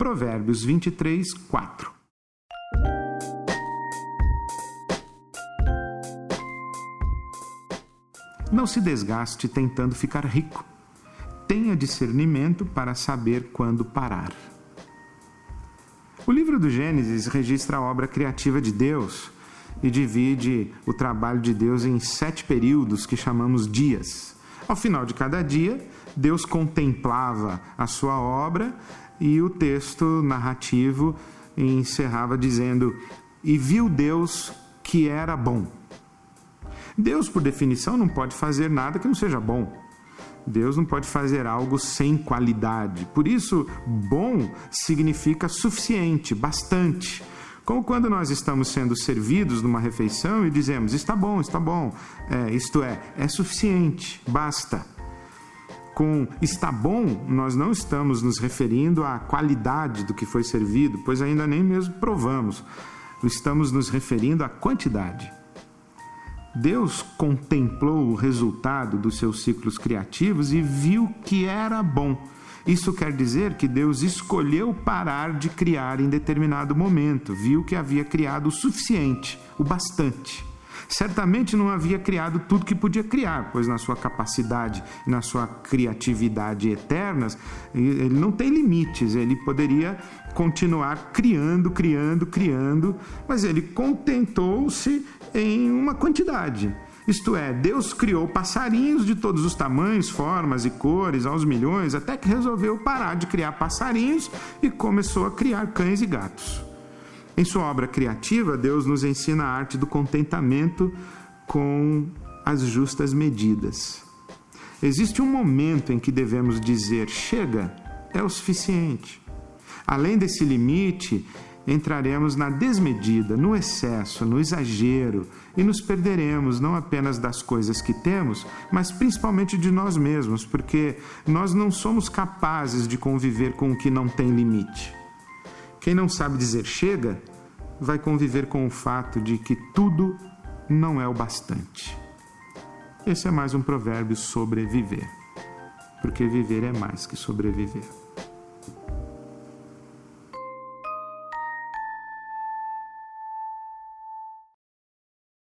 Provérbios 23, 4. Não se desgaste tentando ficar rico. Tenha discernimento para saber quando parar. O livro do Gênesis registra a obra criativa de Deus e divide o trabalho de Deus em sete períodos que chamamos dias. Ao final de cada dia, Deus contemplava a sua obra e o texto narrativo encerrava dizendo: E viu Deus que era bom. Deus, por definição, não pode fazer nada que não seja bom. Deus não pode fazer algo sem qualidade. Por isso, bom significa suficiente, bastante. Como quando nós estamos sendo servidos numa refeição e dizemos: está bom, está bom, é, isto é, é suficiente, basta. Com está bom, nós não estamos nos referindo à qualidade do que foi servido, pois ainda nem mesmo provamos. Estamos nos referindo à quantidade. Deus contemplou o resultado dos seus ciclos criativos e viu que era bom. Isso quer dizer que Deus escolheu parar de criar em determinado momento, viu que havia criado o suficiente, o bastante. Certamente não havia criado tudo que podia criar, pois na sua capacidade na sua criatividade eternas, ele não tem limites, ele poderia continuar criando, criando, criando, mas ele contentou-se em uma quantidade. Isto é, Deus criou passarinhos de todos os tamanhos, formas e cores, aos milhões, até que resolveu parar de criar passarinhos e começou a criar cães e gatos. Em sua obra criativa, Deus nos ensina a arte do contentamento com as justas medidas. Existe um momento em que devemos dizer: chega, é o suficiente. Além desse limite, entraremos na desmedida, no excesso, no exagero e nos perderemos não apenas das coisas que temos, mas principalmente de nós mesmos, porque nós não somos capazes de conviver com o que não tem limite. Quem não sabe dizer chega, vai conviver com o fato de que tudo não é o bastante. Esse é mais um provérbio sobre viver, porque viver é mais que sobreviver.